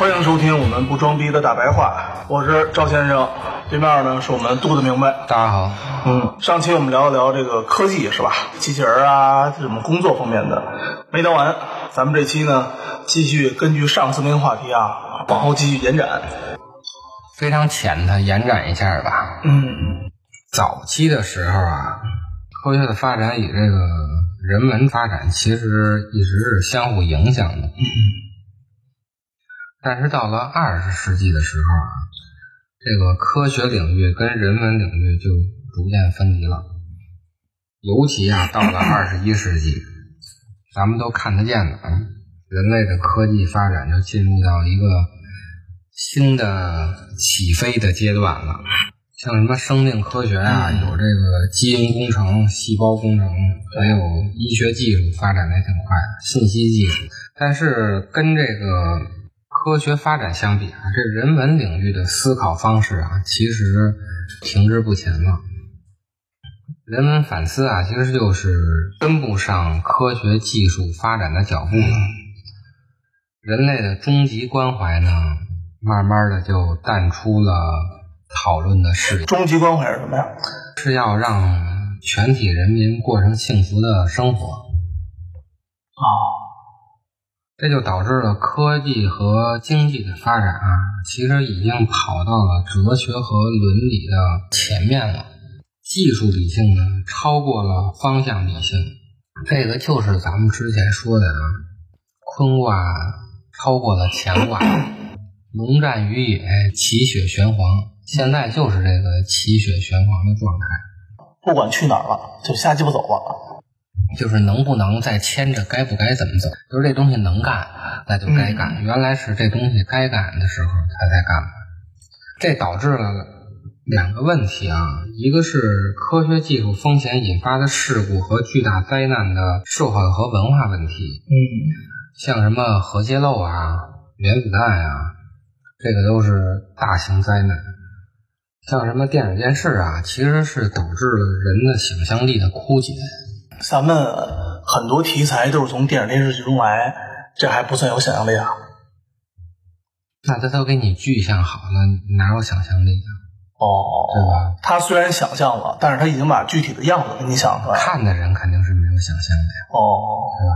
欢迎收听我们不装逼的大白话，我是赵先生，对面呢是我们杜子明白。大家好，嗯，上期我们聊一聊这个科技是吧？机器人啊，什么工作方面的没聊完，咱们这期呢继续根据上次那个话题啊，往后继续延展，非常浅的延展一下吧。嗯，早期的时候啊，科学的发展与这个人文发展其实一直是相互影响的。嗯。但是到了二十世纪的时候啊，这个科学领域跟人文领域就逐渐分离了。尤其啊，到了二十一世纪，咱们都看得见的啊，人类的科技发展就进入到一个新的起飞的阶段了。像什么生命科学啊，有这个基因工程、细胞工程，还有医学技术发展的也挺快，信息技术。但是跟这个。科学发展相比啊，这人文领域的思考方式啊，其实停滞不前了。人文反思啊，其实就是跟不上科学技术发展的脚步了。人类的终极关怀呢，慢慢的就淡出了讨论的视野。终极关怀是什么呀？是要让全体人民过上幸福的生活。啊。这就导致了科技和经济的发展啊，其实已经跑到了哲学和伦理的前面了。技术理性呢，超过了方向理性。这个就是咱们之前说的啊，坤卦超过了乾卦，龙战于野，奇血玄黄。现在就是这个奇血玄黄的状态，不管去哪儿了，就瞎鸡巴走了。就是能不能再牵着，该不该怎么走？就是这东西能干，那就该干。原来是这东西该干的时候，他才干。这导致了两个问题啊，一个是科学技术风险引发的事故和巨大灾难的社会和文化问题。嗯，像什么核泄漏啊、原子弹啊，这个都是大型灾难。像什么电影电视啊，其实是导致了人的想象力的枯竭。咱们很多题材都是从电影电视剧中来，这还不算有想象力啊？那他都给你具象好了，哪有想象力啊？哦，对吧？他虽然想象了，但是他已经把具体的样子给你想出来。看的人肯定是没有想象的呀。哦，对吧？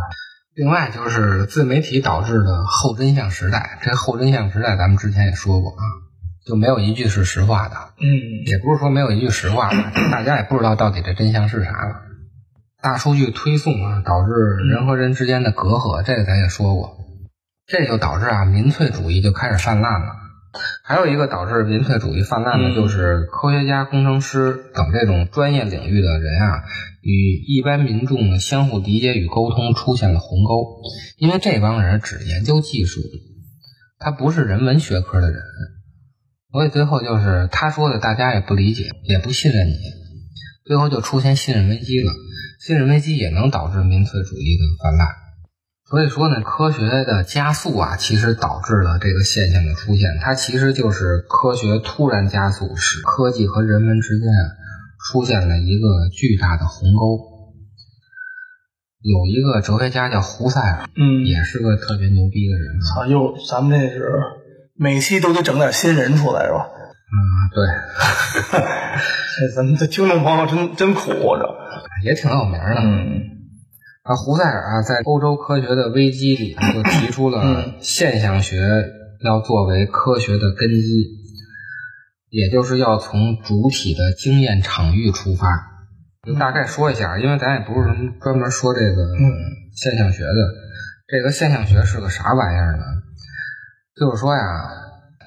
另外就是自媒体导致的后真相时代，这后真相时代咱们之前也说过啊，就没有一句是实话的。嗯，也不是说没有一句实话的，大家也不知道到底这真相是啥了。大数据推送啊，导致人和人之间的隔阂，这个咱也说过，这就导致啊民粹主义就开始泛滥了。还有一个导致民粹主义泛滥的，就是科学家、工程师等这种专业领域的人啊，与一般民众的相互理解与沟通出现了鸿沟，因为这帮人只研究技术，他不是人文学科的人，所以最后就是他说的，大家也不理解，也不信任你，最后就出现信任危机了。信任危机也能导致民粹主义的泛滥，所以说呢，科学的加速啊，其实导致了这个现象的出现。它其实就是科学突然加速，使科技和人文之间出现了一个巨大的鸿沟。有一个哲学家叫胡塞尔，嗯，也是个特别牛逼的人啊。又咱们这是每期都得整点新人出来是吧？嗯，对。这咱们的听众朋友真真苦着。也挺有名的，嗯，啊，胡塞尔啊，在欧洲科学的危机里，就提出了现象学要作为科学的根基，也就是要从主体的经验场域出发，就大概说一下，因为咱也不是什么专门说这个现象学的。这个现象学是个啥玩意儿呢？就是说呀，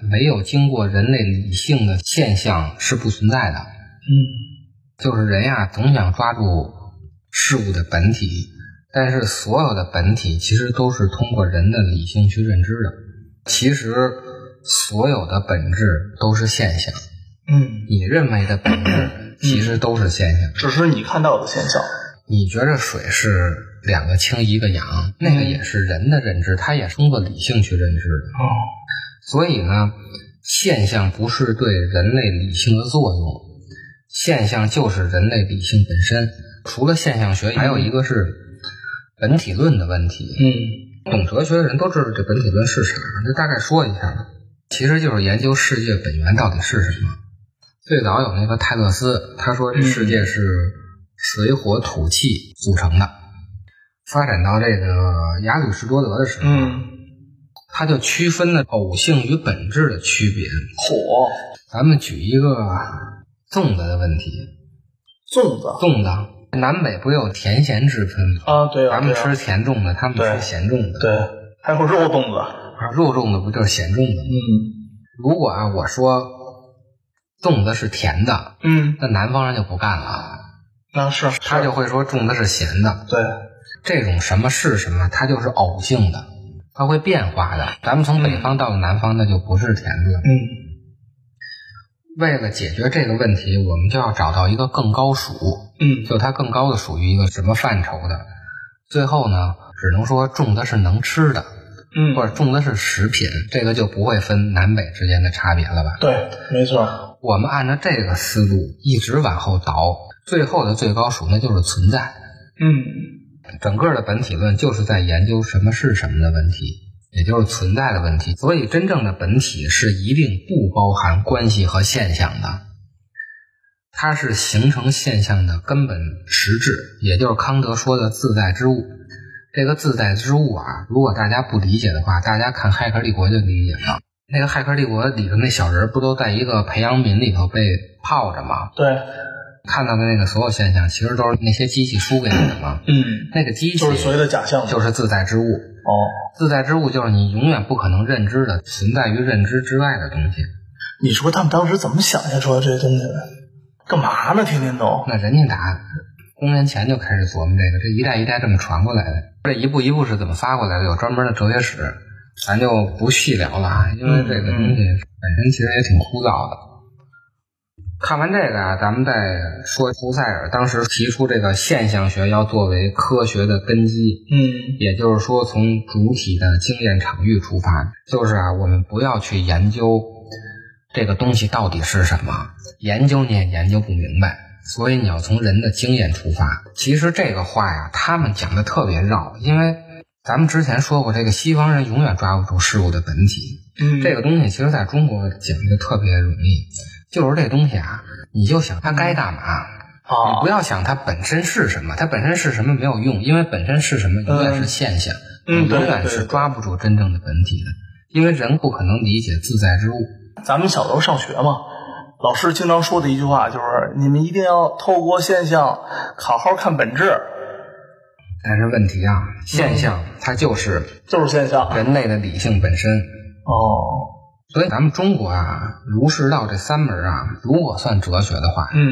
没有经过人类理性的现象是不存在的。嗯，就是人呀，总想抓住事物的本体，但是所有的本体其实都是通过人的理性去认知的。其实所有的本质都是现象。嗯，你认为的本质其实都是现象，只是你看到的现象。你觉着水是两个氢一个氧，那个也是人的认知，它也是通过理性去认知的。哦，所以呢，现象不是对人类理性的作用，现象就是人类理性本身。除了现象学，还有一个是本体论的问题。嗯，懂哲学的人都知道这本体论是啥，就大概说一下吧。其实就是研究世界本源到底是什么。最早有那个泰勒斯，他说这世界是水火土气组成的。发展到这个亚里士多德的时候，嗯，他就区分了偶性与本质的区别。火，咱们举一个粽子的问题，粽子。粽子。南北不有甜咸之分吗？啊，对啊，咱们吃甜粽子，他们吃咸粽子。对，还有肉粽子。啊，肉粽子不就是咸粽子吗？嗯。如果啊，我说粽子是甜的，嗯，那南方人就不干了，那是他就会说粽子是咸的。对，这种什么是什么，它就是偶性的，它会变化的。咱们从北方到了南方，那就不是甜的了。嗯为了解决这个问题，我们就要找到一个更高属，嗯就它更高的属于一个什么范畴的。最后呢，只能说种的是能吃的，嗯，或者种的是食品，这个就不会分南北之间的差别了吧？对，没错。我们按照这个思路一直往后倒，最后的最高属那就是存在。嗯整个的本体论就是在研究什么是什么的问题，也就是存在的问题。所以，真正的本体是一定不包含关系和现象的，它是形成现象的根本实质，也就是康德说的自在之物。这个自在之物啊，如果大家不理解的话，大家看《骇客帝国》就理解了。那个《骇客帝国》里头那小人不都在一个培养皿里头被泡着吗？对，看到的那个所有现象，其实都是那些机器输给你的嘛。嗯，那个机器就是所谓的假象。就是自在之物。哦，自在之物就是你永远不可能认知的，存在于认知之外的东西。你说他们当时怎么想象出来这些东西的？干嘛呢？天天都。那人家打公元前就开始琢磨这个，这一代一代这么传过来的，这一步一步是怎么发过来的？有专门的哲学史，咱就不细聊了啊，因为这个东西本身其实也挺枯燥的。看完这个啊，咱们再说胡塞尔当时提出这个现象学要作为科学的根基，嗯。也就是说，从主体的经验场域出发，就是啊，我们不要去研究这个东西到底是什么，研究你也研究不明白，所以你要从人的经验出发。其实这个话呀，他们讲的特别绕，因为咱们之前说过，这个西方人永远抓不住事物的本体，嗯，这个东西其实在中国讲就特别容易，就是这东西啊，你就想它该干嘛。你啊不，要想它本身是什么，它本身是什么没有用，因为本身是什么永远是现象，嗯永远是抓不住真正的本体的，因为人不可能理解自在之物。咱们小时候上学嘛，老师经常说的一句话就是：你们一定要透过现象好好看本质，但是问题啊，现象它就是就是现象。人类的理性本身，哦，所以咱们中国啊，儒释道这三门啊，如果算哲学的话，嗯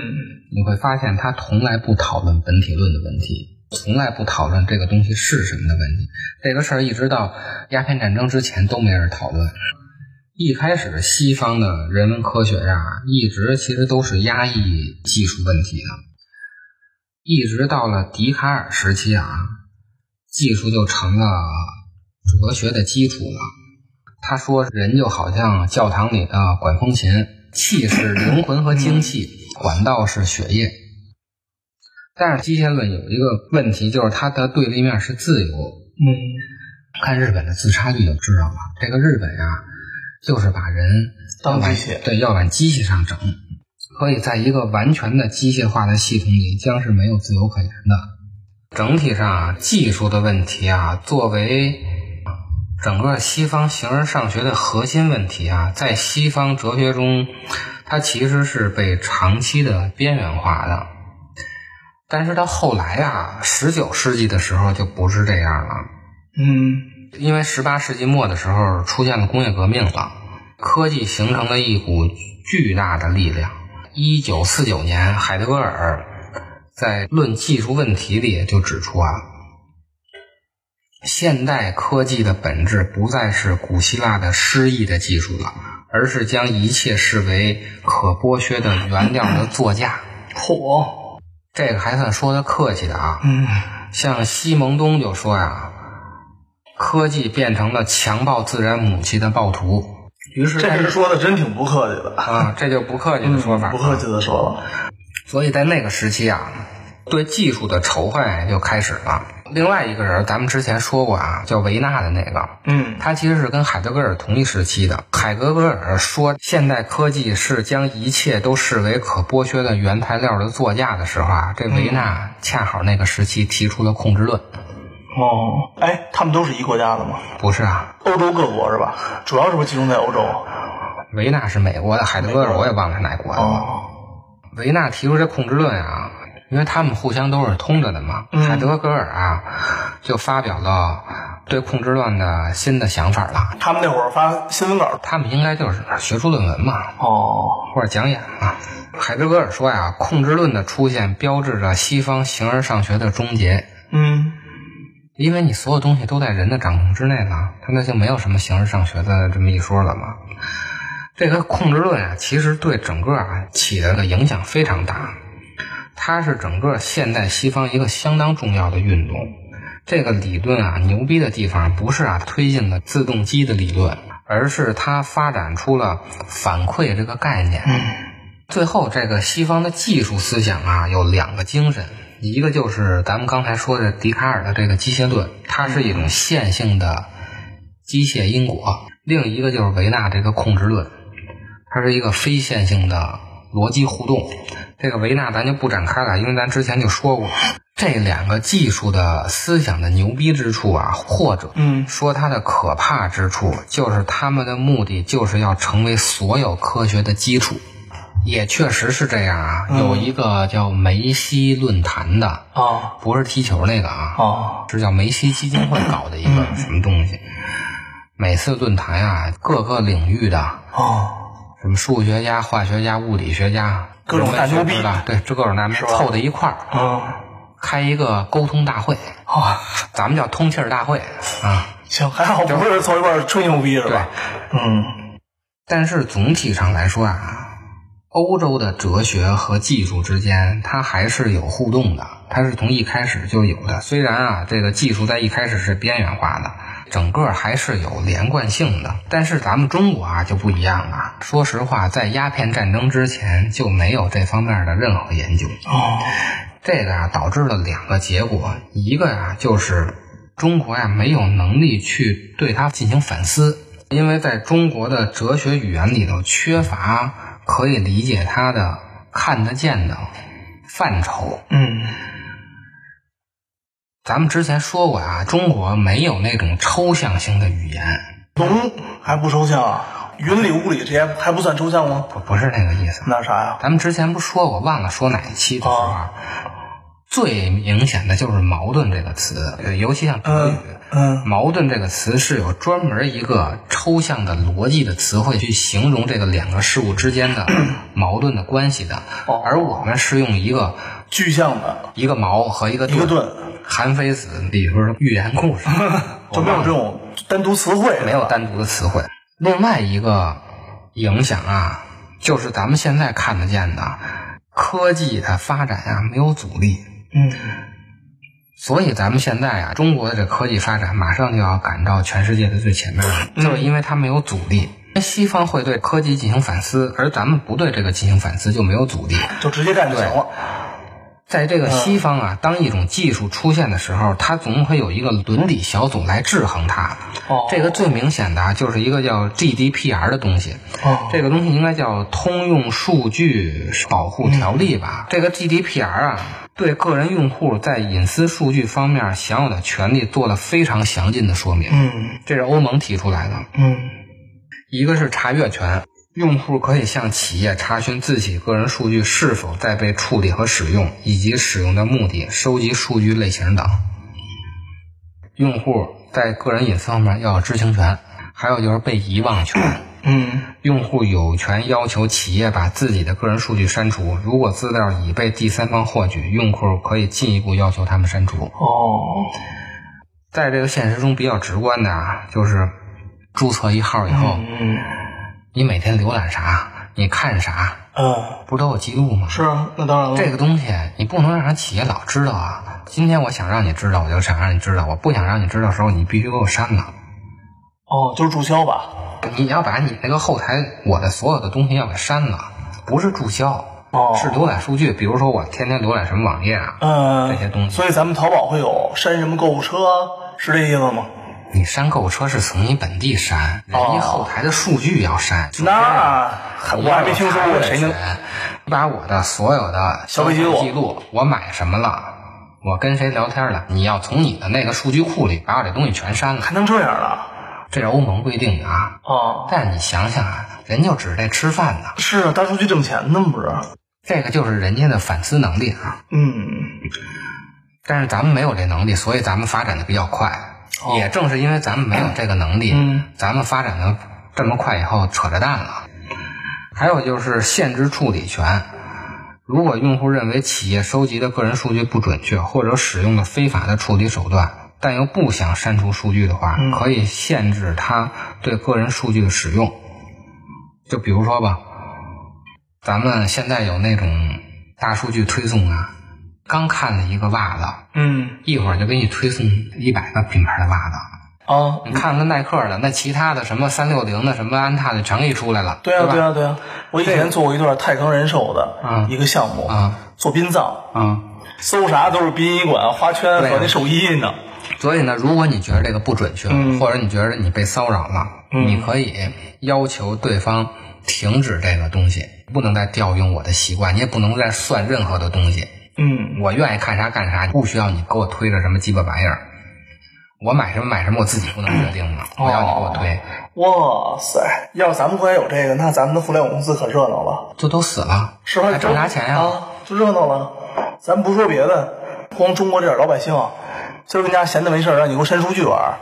你会发现他从来不讨论本体论的问题，从来不讨论这个东西是什么的问题。这个事儿一直到鸦片战争之前都没人讨论。一开始西方的人文科学呀、一直其实都是压抑技术问题的，一直到了笛卡尔时期啊，技术就成了哲学的基础了。他说，人就好像教堂里的管风琴，气是灵魂和精气，管道是血液。但是机械论有一个问题，就是它的对立面是自由。嗯看日本的自杀率就知道了，这个日本呀、就是把人当机械对，要往机器上整，所以在一个完全的机械化的系统里，将是没有自由可言的。整体上啊，技术的问题啊，作为整个西方形而上学的核心问题啊，在西方哲学中，它其实是被长期的边缘化的。但是到后来啊，十九世纪的时候就不是这样了。嗯，因为十八世纪末的时候出现了工业革命了，科技形成了一股巨大的力量。一九四九年，海德格尔在《论技术问题》里就指出啊，现代科技的本质不再是古希腊的诗意的技术了，而是将一切视为可剥削的原料的作价。嚯，这个还算说的客气的啊。嗯，像西蒙东就说呀，科技变成了强暴自然母亲的暴徒。于是这是说的真挺不客气的，啊，这就不客气的说法。不客气的说了。所以在那个时期啊，对技术的仇恨就开始了。另外一个人，咱们之前说过啊，叫维纳的那个，嗯他其实是跟海德格尔同一时期的。海德格尔说现代科技是将一切都视为可剥削的原材料的作价的时候啊，这维纳恰好那个时期提出了控制论。哦，哎，他们都是一国家的吗？不是啊，欧洲各国是吧？主要是不是集中在欧洲？维纳是美国的，海德格尔我也忘了是哪国的了。哦，维纳提出这控制论啊，因为他们互相都是通着的嘛。嗯海德格尔啊，就发表了对控制论的新的想法了。他们那会儿发新闻稿。他们应该就是学术论文嘛，哦，或者讲演嘛。海德格尔说呀，控制论的出现标志着西方形而上学的终结，嗯因为你所有东西都在人的掌控之内了，他那就没有什么形而上学的这么一说了嘛。这个控制论啊，其实对整个啊起的个影响非常大，它是整个现代西方一个相当重要的运动。这个理论啊，牛逼的地方不是啊推进了自动机的理论，而是它发展出了反馈这个概念。最后，这个西方的技术思想啊，有两个精神，一个就是咱们刚才说的笛卡尔的这个机械论，它是一种线性的机械因果；另一个就是维纳这个控制论，它是一个非线性的逻辑互动。这个维纳咱就不展开了，因为咱之前就说过，这两个技术的思想的牛逼之处啊，或者嗯说它的可怕之处，就是他们的目的就是要成为所有科学的基础。也确实是这样啊，有一个叫梅西论坛的，哦不是踢球那个啊，哦是叫梅西基金会搞的一个什么东西。每次论坛啊，各个领域的啊什么数学家、化学家、物理学家，各种大牛逼的，对，这各种大牛逼凑在一块儿，啊开一个沟通大会，啊！咱们叫通气儿大会啊。行，还好不是凑一块儿吹牛逼是吧？嗯但是总体上来说啊，欧洲的哲学和技术之间，它还是有互动的，它是从一开始就有的。虽然啊，这个技术在一开始是边缘化的，整个还是有连贯性的。但是咱们中国啊就不一样了。说实话，在鸦片战争之前就没有这方面的任何研究。哦这个啊导致了两个结果，一个呀、就是中国呀、没有能力去对它进行反思，因为在中国的哲学语言里头缺乏可以理解它的看得见的范畴。嗯咱们之前说过啊，中国没有那种抽象性的语言，龙还不抽象啊？云里雾里这些还不算抽象吗？不不是那个意思。那啥呀？咱们之前不说过，忘了说哪一期的时候啊，最明显的就是矛盾这个词，呃尤其像德语。嗯嗯矛盾这个词是有专门一个抽象的逻辑的词汇去形容这个两个事物之间的 矛盾的关系的，哦而我们是用一个具象的一个矛和一个一个盾，韩非子里边的寓言故事 就没有这种单独词汇，没有单独的词汇。另外一个影响啊，就是咱们现在看得见的科技的发展啊，没有阻力。嗯所以咱们现在啊，中国的这科技发展马上就要赶到全世界的最前面了，就是因为它没有阻力。西方会对科技进行反思，而咱们不对这个进行反思，就没有阻力。就直接干就行了。在这个西方啊，当一种技术出现的时候，它总会有一个伦理小组来制衡它。哦这个最明显的啊，就是一个叫 GDPR 的东西。哦这个东西应该叫通用数据保护条例吧？这个 GDPR 啊，对个人用户在隐私数据方面享有的权利做了非常详尽的说明。嗯这是欧盟提出来的。嗯一个是查阅权，用户可以向企业查询自己个人数据是否在被处理和使用，以及使用的目的、收集数据类型等。用户在个人隐私方面要有知情权，还有就是被遗忘权。嗯用户有权要求企业把自己的个人数据删除。如果资料已被第三方获取，用户可以进一步要求他们删除。哦，在这个现实中比较直观的啊，就是注册一号以后，嗯你每天浏览啥，你看啥，嗯，不都有记录吗？是啊，那当然了。这个东西你不能让人企业老知道啊。今天我想让你知道，我就想让你知道；我不想让你知道的时候，你必须给我删了。哦，就是注销吧？你要把你那个后台我的所有的东西要给删了，不是注销，哦是浏览数据。比如说我天天浏览什么网页啊，嗯，这些东西所以咱们淘宝会有删什么购物车啊，是这意思吗？你删购物车是从你本地删，人家后台的数据要删。那还我还没听说过谁能你把我的所有的消费记录记录，我买什么了，我跟谁聊天了，你要从你的那个数据库里把我这东西全删了。还能这样了？这是欧盟规定的啊。哦，但是你想想啊，人就指这吃饭呢，是啊，大数据挣钱呢，不是？这个就是人家的反思能力啊。嗯，但是咱们没有这能力，所以咱们发展的比较快。哦也正是因为咱们没有这个能力，嗯咱们发展的这么快以后扯着蛋了。还有就是限制处理权。如果用户认为企业收集的个人数据不准确，或者使用了非法的处理手段，但又不想删除数据的话，嗯可以限制他对个人数据的使用。就比如说吧，咱们现在有那种大数据推送啊，刚看了一个袜子，嗯一会儿就给你推送一百个品牌的袜子。哦，你看看耐克的，那其他的什么三六零的、什么安踏的，全给你出来了。对啊对啊对啊，我以前做过一段泰康人寿的嗯一个项目，啊做殡葬，啊！搜啥都是殡仪馆、花圈和那寿衣呢。所以呢，如果你觉得这个不准确，嗯或者你觉得你被骚扰了，嗯你可以要求对方停止这个东西，不能再调用我的习惯，你也不能再算任何的东西。嗯，我愿意看啥干啥，不需要你给我推着什么鸡巴玩意儿。我买什么买什么，我自己不能决定吗，我要你给我推，哇塞，要是咱们国家有这个，那咱们的互联网公司可热闹了，这都死了，是吧？还挣啥钱呀？啊，就热闹了。咱不说别的，光中国这点老百姓，今儿跟家闲的没事儿，让你给我删数据玩儿，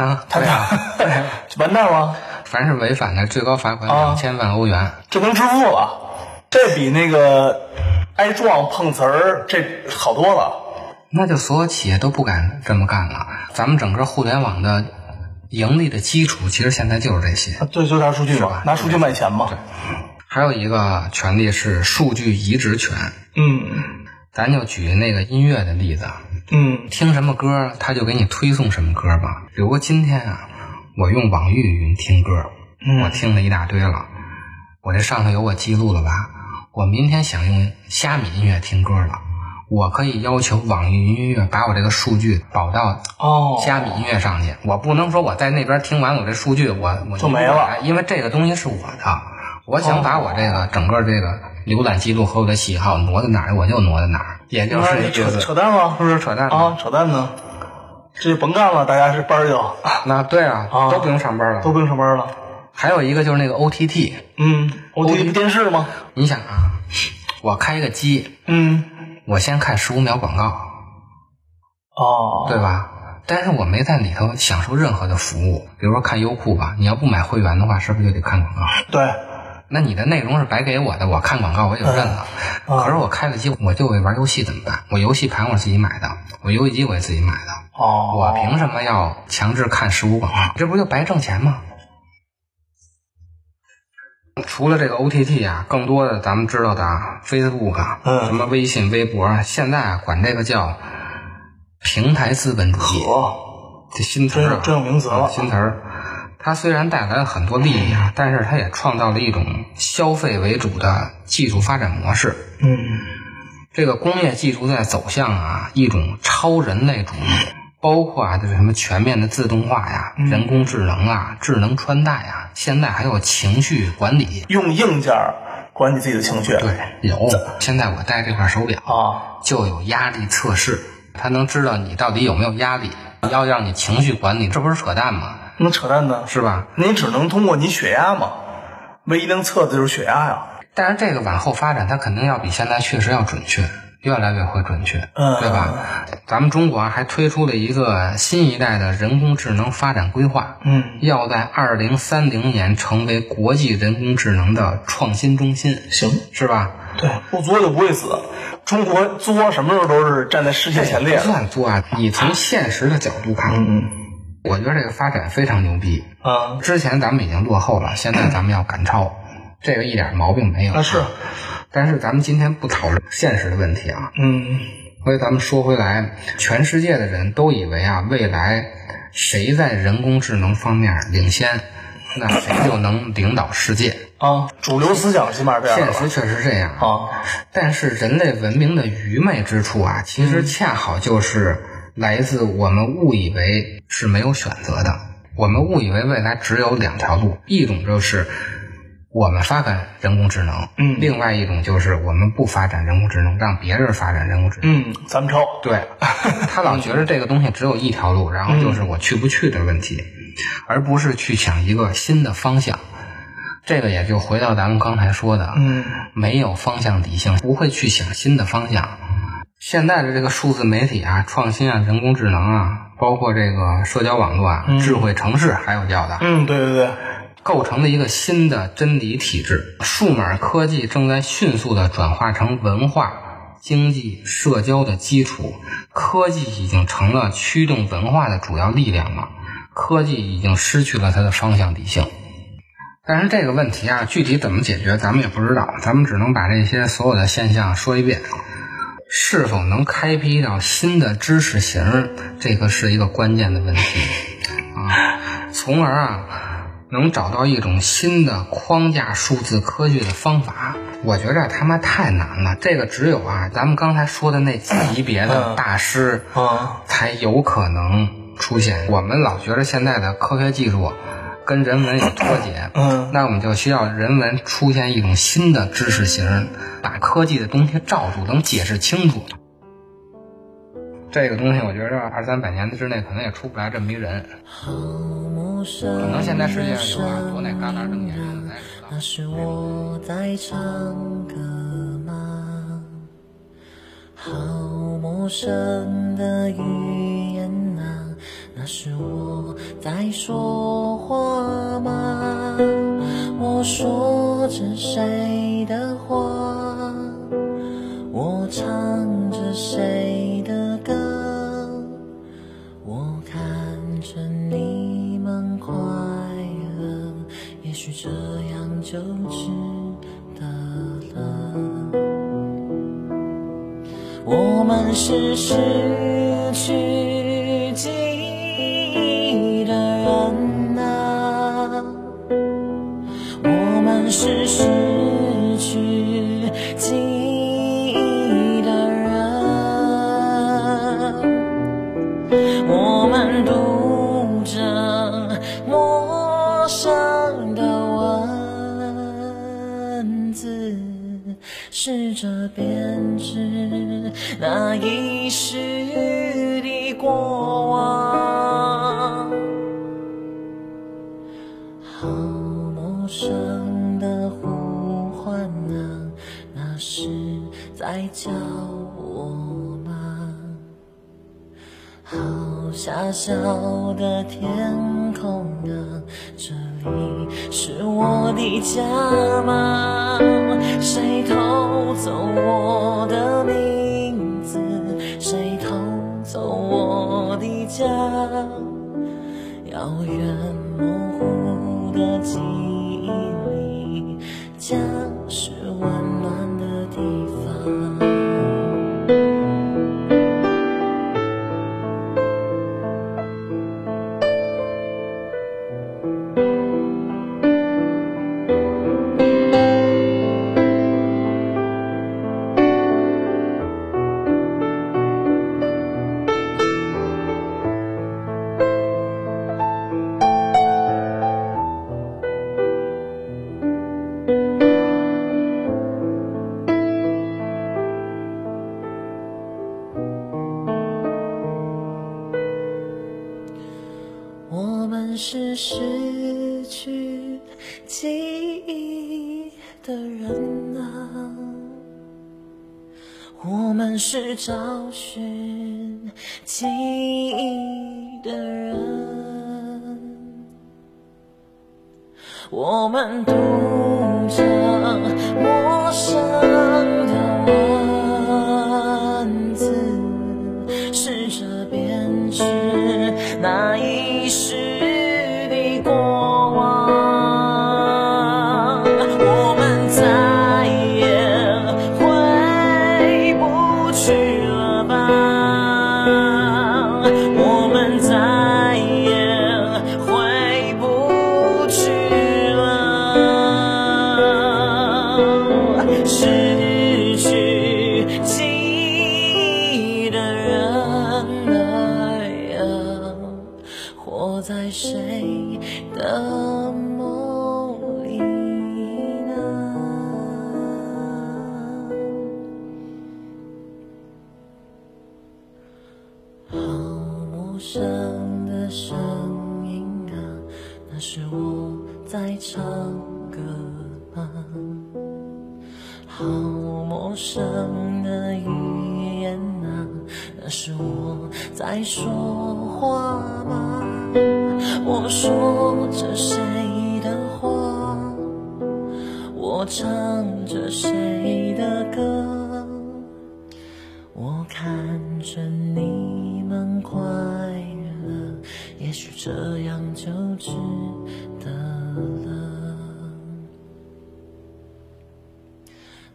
啊，他俩啊，完蛋了，凡是违反的，最高罚款啊两千万欧元。这能支付了，这比那个挨撞碰瓷儿这好多了。那就所有企业都不敢这么干了。咱们整个互联网的盈利的基础，其实现在就是这些。对，就拿数据嘛拿数据卖钱嘛。还有一个权利是数据移植权，嗯咱就举那个音乐的例子，嗯听什么歌，他就给你推送什么歌吧。比如今天啊，我用网易云听歌，嗯我听了一大堆了，我这上头有我记录了吧？我明天想用虾米音乐听歌了，我可以要求网易云音乐把我这个数据保到哦，虾米音乐上去，我不能说我在那边听完我这数据我我就没了，因为这个东西是我的，我想把我这个整个这个浏览记录和我的喜好挪到哪儿我就挪到哪儿，也就是你扯是，扯淡吗，是不是扯淡？啊，扯淡呢，这就甭干了，大家是班儿就。那对啊，啊。都不用上班了。都不用上班了。还有一个就是那个 OTT，嗯，OTT 不电视吗？你想啊，我开个机，嗯，我先看十五秒广告，哦，对吧？但是我没在里头享受任何的服务，比如说看优酷吧，你要不买会员的话，是不是就得看广告？对，那你的内容是白给我的，我看广告我也就认了。嗯可是我开了机，我就会玩游戏怎么办？我游戏盘我自己买的，我游戏机我也自己买的，哦，我凭什么要强制看十五广告？这不就白挣钱吗？除了这个 OTT 啊，更多的咱们知道的啊，Facebook 啊，嗯什么微信、微博啊，现在啊管这个叫平台资本主义，这新词儿啊，真真有名词了啊新词儿。它虽然带来了很多利益啊，但是它也创造了一种消费为主的技术发展模式。嗯这个工业技术在走向啊一种超人类主义，包括啊就是什么全面的自动化呀、嗯人工智能啊、智能穿戴啊，现在还有情绪管理。用硬件儿管理自己的情绪。对，有。现在我戴这块手表啊，就有压力测试，它能知道你到底有没有压力，要让你情绪管理，这不是扯淡吗？那扯淡呢？是吧？你只能通过你血压嘛，唯一能测的就是血压呀。但是这个往后发展，它肯定要比现在确实要准确，越来越会准确，嗯对吧？咱们中国还推出了一个新一代的人工智能发展规划，嗯，要在二零三零年成为国际人工智能的创新中心，行，是吧？对，不作就不会死。中国作什么时候都是站在世界前列不。算作啊，你从现实的角度看，嗯我觉得这个发展非常牛逼。啊之前咱们已经落后了，现在咱们要赶超，这个一点毛病没有。啊是，但是咱们今天不讨论现实的问题啊，嗯所以咱们说回来，全世界的人都以为啊，未来谁在人工智能方面领先，那谁就能领导世界。啊，主流思想起码这样？现实确实这样啊，但是人类文明的愚昧之处啊，其实恰好就是来自我们误以为是没有选择的。我们误以为未来只有两条路，一种就是我们发展人工智能，嗯另外一种就是我们不发展人工智能，让别人发展人工智能。嗯，咱们抄。对，他老觉得这个东西只有一条路，然后就是我去不去的问题，而不是去想一个新的方向。这个也就回到咱们刚才说的，嗯没有方向底性，不会去想新的方向。现在的这个数字媒体啊、创新啊、人工智能啊，包括这个社交网络啊、智慧城市，还有叫的，嗯，对对对，构成了一个新的真理体制。数码科技正在迅速地转化成文化、经济、社交的基础，科技已经成了驱动文化的主要力量了。科技已经失去了它的方向底性。但是这个问题啊，具体怎么解决，咱们也不知道，咱们只能把这些所有的现象说一遍。是否能开辟一道新的知识型，这个是一个关键的问题啊，从而啊，能找到一种新的框架数字科学的方法。我觉着他妈太难了，这个只有啊，咱们刚才说的那级别的大师啊，才有可能出现。我们老觉着现在的科学技术跟人文有脱节，嗯那我们就需要人文出现一种新的知识型，把科技的东西罩住，能解释清楚。这个东西，我觉着二三百年之内可能也出不来这么一人。可能现在世界上有啊，多那旮旯瞪眼人，咱也不知道。那是我在唱歌吗？好陌生的语言啊，那是我在说话吗？我说着谁的话？我唱着谁我们是失去记忆的人啊，我们是失小小的天空啊，这里是我的家吗？谁偷走我的名字？谁偷走我的家？遥远模糊的记忆里，家的人啊我们是找寻记忆的人我们读着陌生在谁的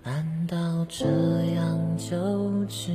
难道这样就值？